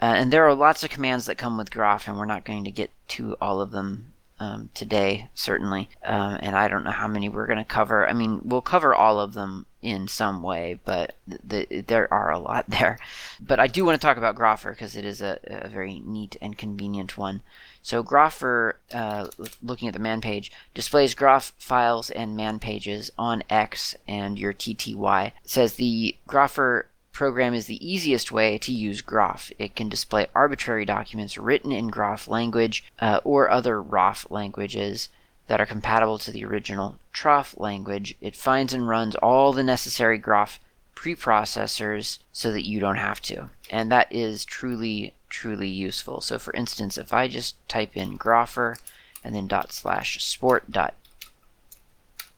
uh, and there are lots of commands that come with Groff, and we're not going to get to all of them um, today, certainly. Um, and I don't know how many we're going to cover. I mean, we'll cover all of them in some way, but th- th- there are a lot there. But I do want to talk about Groffer because it is a, a very neat and convenient one. So Groffer, uh, looking at the man page, displays Groff files and man pages on X and your TTY. Says the Groffer program is the easiest way to use Groff. It can display arbitrary documents written in Groff language uh, or other roff languages that are compatible to the original Troff language. It finds and runs all the necessary Groff preprocessors so that you don't have to. And that is truly truly useful. So for instance, if I just type in Groffer and then dot slash sport dot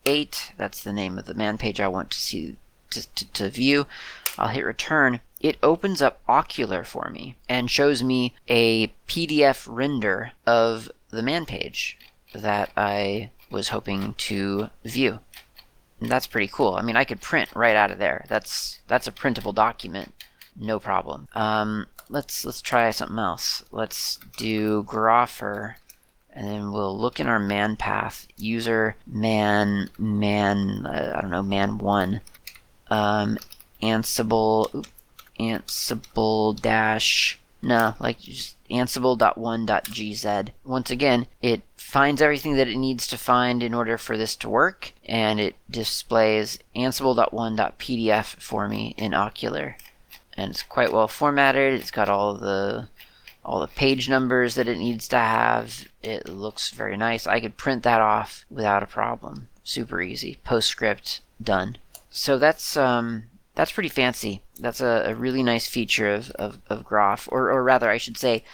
eight, that's the name of the man page I want to see to, to, to view, I'll hit return. It opens up Okular for me and shows me a PDF render of the man page that I was hoping to view. And that's pretty cool. I mean, I could print right out of there. That's that's a printable document, no problem. Um, let's let's try something else. Let's do Groffer, and then we'll look in our man path. User man man uh, I don't know man one. Um, Ansible Ansible dash no like just ansible.1.gz. Once again, it finds everything that it needs to find in order for this to work, and it displays ansible.1.pdf for me in Okular and it's quite well formatted. It's got all the all the page numbers that it needs to have. It looks very nice. I could print that off without a problem. Super easy. Postscript done. So that's um that's pretty fancy. That's a, a really nice feature of, of, of Groff, or, or rather, I should say,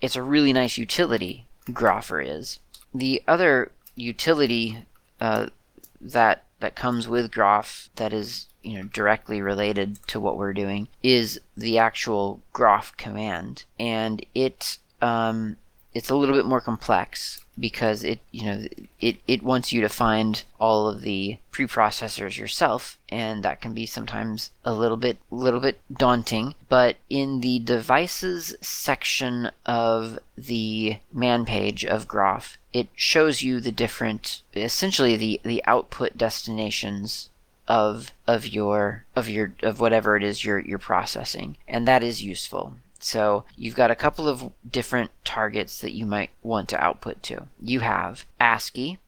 it's a really nice utility, Groffer is. The other utility uh, that that comes with Groff that is you know directly related to what we're doing is the actual Groff command. And it um, it's a little bit more complex because it you know it, it wants you to find all of the preprocessors yourself. And that can be sometimes a little bit little bit daunting. But in the devices section of the man page of Groff it shows you the different essentially the the output destinations of of your of your of whatever it is you're you're processing and that is useful so you've got a couple of different targets that you might want to output to. You have ASCII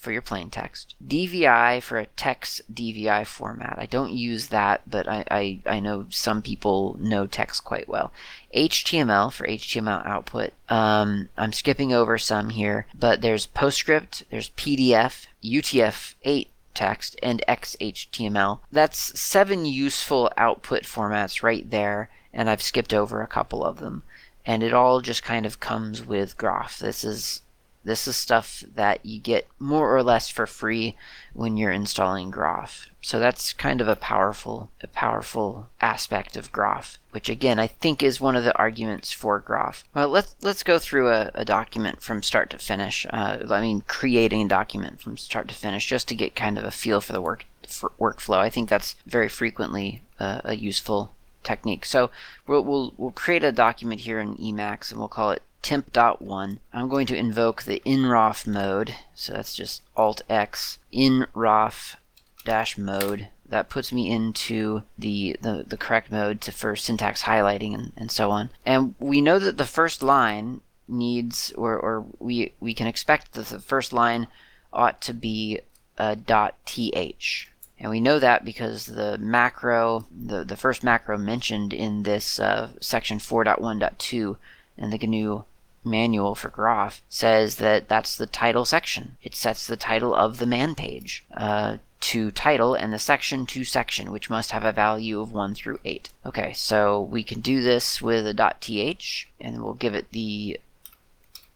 for your plain text, DVI for a TeX DVI format. I don't use that, but I, I, I know some people know TeX quite well. HTML for HTML output. Um, I'm skipping over some here, but there's PostScript, there's PDF, UTF-8 text, and XHTML. That's seven useful output formats right there and I've skipped over a couple of them. And it all just kind of comes with Groff. This is this is stuff that you get more or less for free when you're installing Groff. So that's kind of a powerful a powerful aspect of Groff, which again I think is one of the arguments for Groff. Well, let's let's go through a, a document from start to finish. Uh, I mean, creating a document from start to finish, just to get kind of a feel for the work for workflow. I think that's very frequently uh, a useful technique. So we'll, we'll, we'll create a document here in Emacs and we'll call it temp.1. I'm going to invoke the nroff mode. So that's just alt X nroff dash mode. That puts me into the, the, the correct mode to for syntax highlighting and, and so on. And we know that the first line needs, or, or we, we can expect that the first line ought to be a dot th. And we know that because the macro, the, the first macro mentioned in this uh, section 4.1.2 in the GNU manual for Groff says that that's the title section. It sets the title of the man page uh, to title and the section to section, which must have a value of 1 through 8. Okay, so we can do this with a .th, and we'll give it the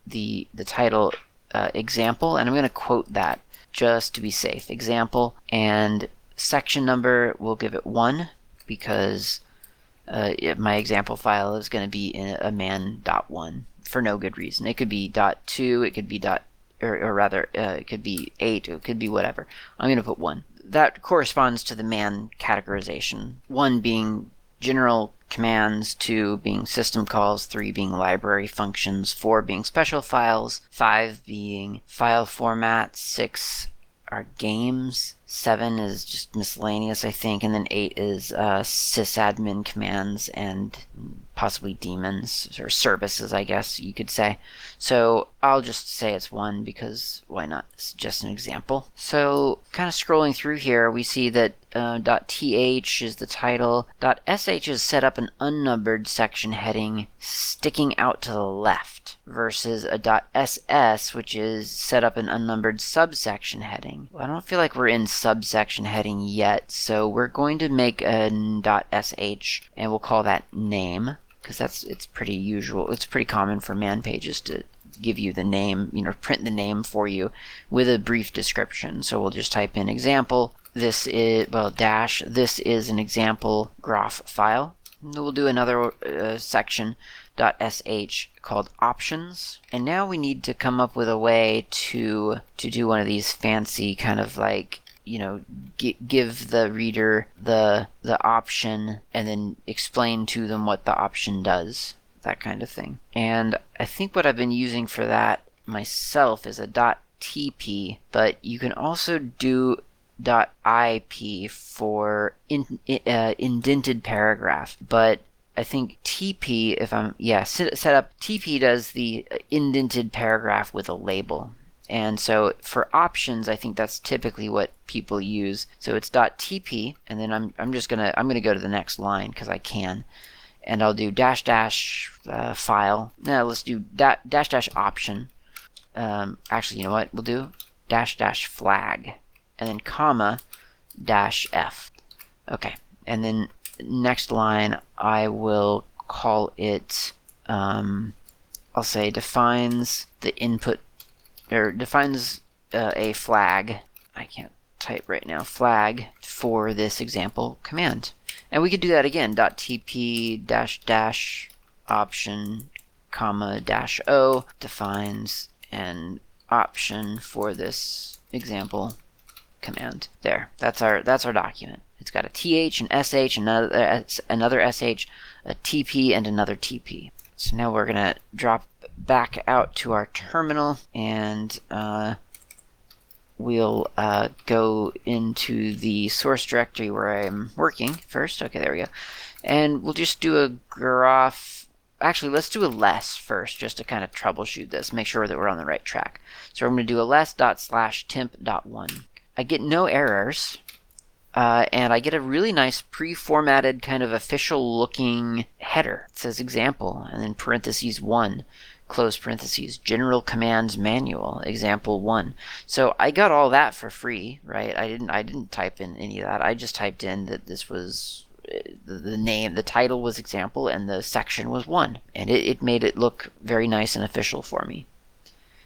the the title uh, example, and I'm going to quote that just to be safe. Example, and section number, we'll give it 1 because uh, my example file is going to be in a man.1 for no good reason. It could be dot two, it could be dot, or, or rather, uh, it could be 8, it could be whatever. I'm going to put 1. That corresponds to the man categorization. 1 being general commands, 2 being system calls, 3 being library functions, 4 being special files, 5 being file formats, 6 are games, seven is just miscellaneous, I think, and then eight is uh, sysadmin commands and possibly demons or services, I guess you could say. So I'll just say it's one because why not? It's just an example. So kind of scrolling through here, we see that uh, .th is the title. .sh is set up an unnumbered section heading sticking out to the left versus a .ss, which is set up an unnumbered subsection heading. Well, I don't feel like we're in subsection heading yet, so we're going to make a .sh and we'll call that name because that's it's pretty usual. It's pretty common for man pages to give you the name, you know, print the name for you with a brief description. So we'll just type in example. This is well dash. This is an example Groff file. And we'll do another uh, section .sh called options and now we need to come up with a way to to do one of these fancy kind of like you know give the reader the the option and then explain to them what the option does that kind of thing and i think what i've been using for that myself is a .tp but you can also do .ip for in, uh, indented paragraph but I think TP, if I'm, yeah, set, set up, TP does the indented paragraph with a label. And so for options, I think that's typically what people use. So it's .tp, and then I'm, I'm just gonna, I'm gonna go to the next line because I can. And I'll do dash dash uh, file. Now let's do da dash dash option. Um, actually, you know what we'll do? Dash dash flag. And then comma dash f. Okay. And then next line, I will call it, um, I'll say defines the input or defines uh, a flag. I can't type right now. Flag for this example command. And we could do that again. .tp dash dash option comma dash o defines an option for this example command. There, that's our that's our document. It's got a th, an sh, another another sh, a tp, and another tp. So now we're gonna drop back out to our terminal and uh, we'll uh, go into the source directory where I'm working first. Okay, there we go. And we'll just do a Groff. Actually, let's do a less first, just to kind of troubleshoot this, make sure that we're on the right track. So I'm going to do a less dot slash temp dot one. I get no errors, uh, and I get a really nice pre-formatted kind of official looking header. It says example, and then parentheses one close parentheses, general commands manual, example one. So I got all that for free, right? I didn't I didn't type in any of that. I just typed in that this was the, the name, the title was example, and the section was one, and it, it made it look very nice and official for me.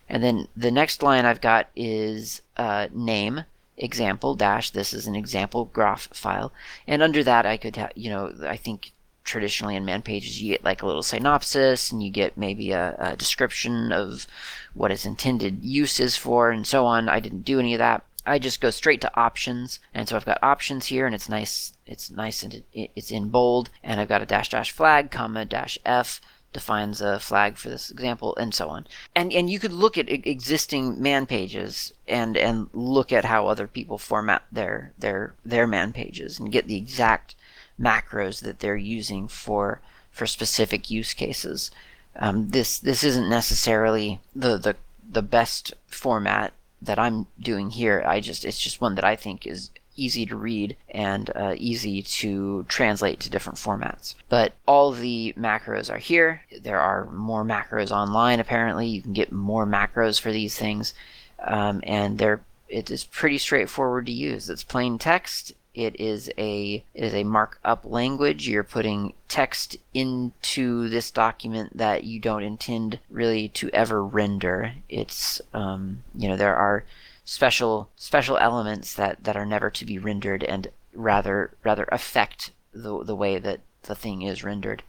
And then the next line I've got is uh, name example dash. This is an example Groff file, and under that I could, have, you know, I think traditionally in man pages you get like a little synopsis and you get maybe a, a description of what its intended use is for and so on. I didn't do any of that. I just go straight to options, and so I've got options here, and it's nice. It's nice and it, it's in bold, and I've got a dash dash flag, comma dash f defines a flag for this example, and so on. And and you could look at existing man pages and and look at how other people format their their their man pages and get the exact macros that they're using for for specific use cases. Um, this this isn't necessarily the, the the best format that I'm doing here. I just it's just one that I think is easy to read and uh, easy to translate to different formats. But all the macros are here. There are more macros online. Apparently, you can get more macros for these things, um, and they're it is pretty straightforward to use. It's plain text it is a it is a markup language. You're putting text into this document that you don't intend really to ever render. It's um, you know there are special special elements that that are never to be rendered and rather rather affect the the way that the thing is rendered.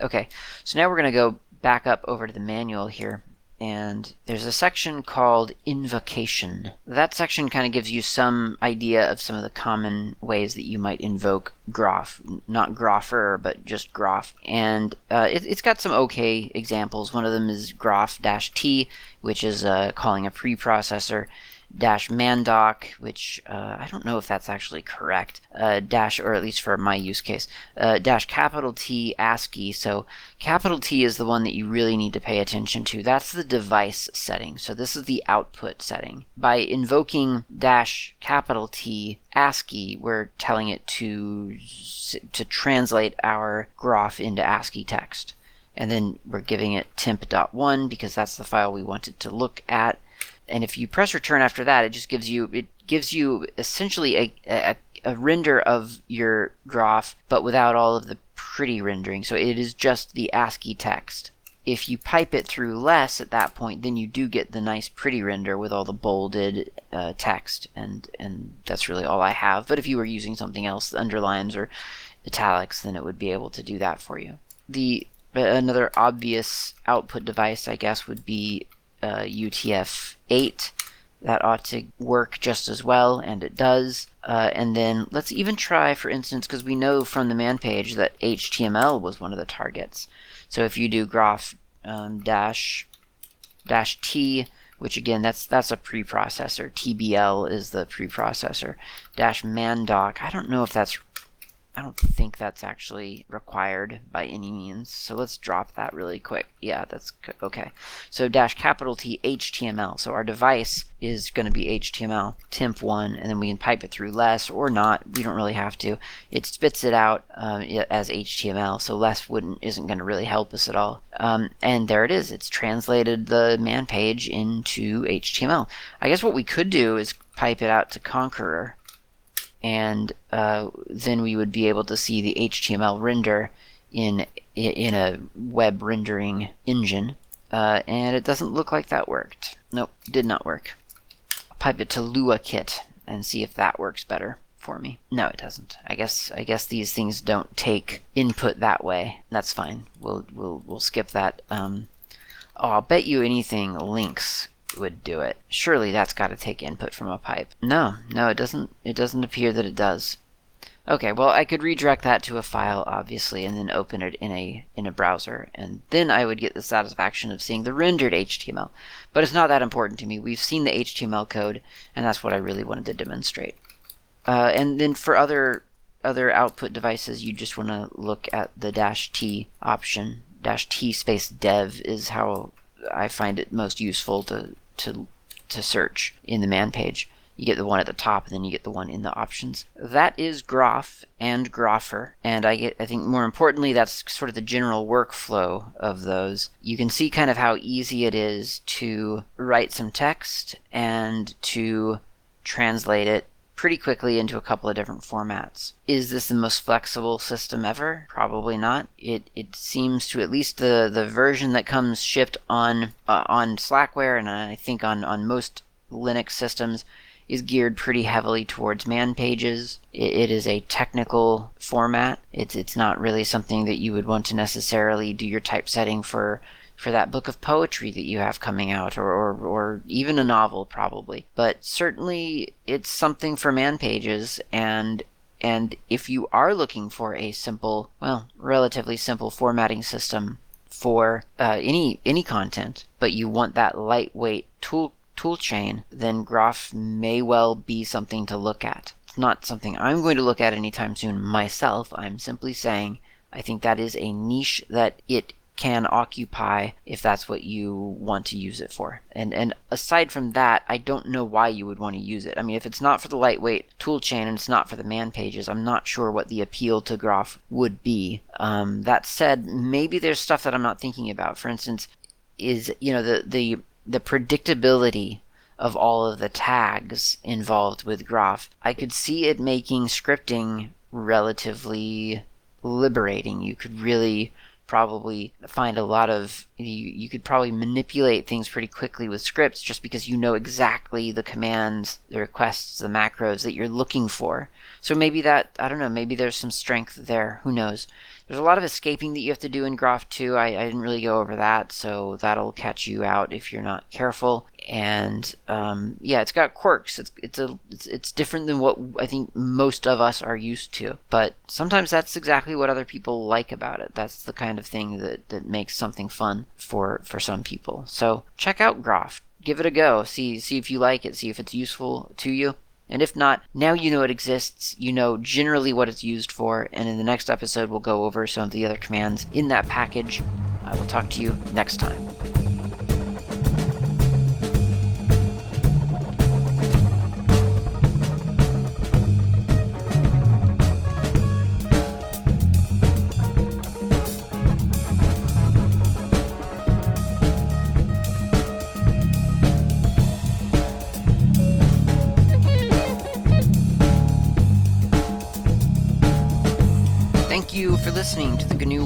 Okay, so now we're going to go back up over to the manual here and there's a section called invocation. That section kind of gives you some idea of some of the common ways that you might invoke Groff, not Groffer, but just Groff. And uh, it, has got some okay examples. One of them is Groff-T, which is uh, calling a preprocessor dash mandoc, which uh, I don't know if that's actually correct, uh, dash, or at least for my use case, uh, dash capital T ASCII. So capital T is the one that you really need to pay attention to. That's the device setting. So this is the output setting. By invoking dash capital T ASCII, we're telling it to to translate our Groff into ASCII text. And then we're giving it temp.1 because that's the file we want it to look at and if you press return after that, it just gives you it gives you essentially a, a, a render of your Groff, but without all of the pretty rendering. So it is just the ASCII text. If you pipe it through less at that point, then you do get the nice pretty render with all the bolded uh, text, and and that's really all I have. But if you were using something else, underlines or italics, then it would be able to do that for you. The another obvious output device, I guess, would be uh, UTF-8. That ought to work just as well, and it does. Uh, and then let's even try, for instance, because we know from the man page that HTML was one of the targets. So if you do Groff um, dash dash T, which again that's that's a preprocessor. TBL is the preprocessor. Dash mandoc. I don't know if that's I don't think that's actually required by any means. So let's drop that really quick. Yeah, that's okay. So dash capital T HTML. So our device is going to be HTML temp1 and then we can pipe it through less or not. We don't really have to. It spits it out um, as HTML. So less wouldn't isn't going to really help us at all. Um, and there it is. It's translated the man page into HTML. I guess what we could do is pipe it out to Konqueror and uh, then we would be able to see the HTML render in in a web rendering engine. Uh, and it doesn't look like that worked. Nope, did not work. I'll pipe it to LuaKit and see if that works better for me. No, it doesn't. I guess I guess these things don't take input that way. That's fine. We'll we'll we'll skip that. Um, Oh, I'll bet you anything links would do it. Surely that's got to take input from a pipe. No, no, it doesn't. It doesn't appear that it does. Okay, well, I could redirect that to a file, obviously, and then open it in a in a browser, and then I would get the satisfaction of seeing the rendered HTML. But it's not that important to me. We've seen the HTML code, and that's what I really wanted to demonstrate. Uh, and then for other other output devices, you just want to look at the dash T option. Dash T space dev is how I find it most useful to to to search in the man page. You get the one at the top, and then you get the one in the options. That is Groff and Groffer, and I get I think more importantly that's sort of the general workflow of those. You can see kind of how easy it is to write some text and to translate it pretty quickly into a couple of different formats. Is this the most flexible system ever? Probably not. It it seems to at least the the version that comes shipped on uh, on Slackware and I think on on most Linux systems is geared pretty heavily towards man pages. It, it is a technical format. It's it's not really something that you would want to necessarily do your typesetting for for that book of poetry that you have coming out, or, or, or even a novel, probably. But certainly, it's something for man pages, and and if you are looking for a simple, well, relatively simple formatting system for uh, any any content, but you want that lightweight tool tool chain, then Groff may well be something to look at. It's not something I'm going to look at anytime soon myself. I'm simply saying I think that is a niche that it can occupy if that's what you want to use it for. And and aside from that, I don't know why you would want to use it. I mean, if it's not for the lightweight toolchain and it's not for the man pages, I'm not sure what the appeal to Groff would be. Um, that said, maybe there's stuff that I'm not thinking about. For instance, is you know the the the predictability of all of the tags involved with Groff. I could see it making scripting relatively liberating. You could really probably find a lot of you, you could probably manipulate things pretty quickly with scripts just because you know exactly the commands the requests the macros that you're looking for so maybe that i don't know maybe there's some strength there who knows there's a lot of escaping that you have to do in Groff 2. I, I didn't really go over that, so that'll catch you out if you're not careful. And um, yeah, it's got quirks. It's it's a it's, it's different than what I think most of us are used to. But sometimes that's exactly what other people like about it. That's the kind of thing that that makes something fun for for some people. So check out Groff. Give it a go. See see if you like it. See if it's useful to you. And if not, now you know it exists, you know generally what it's used for, and in the next episode we'll go over some of the other commands in that package. I will talk to you next time.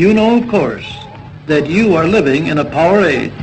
You know, of course, that you are living in a power age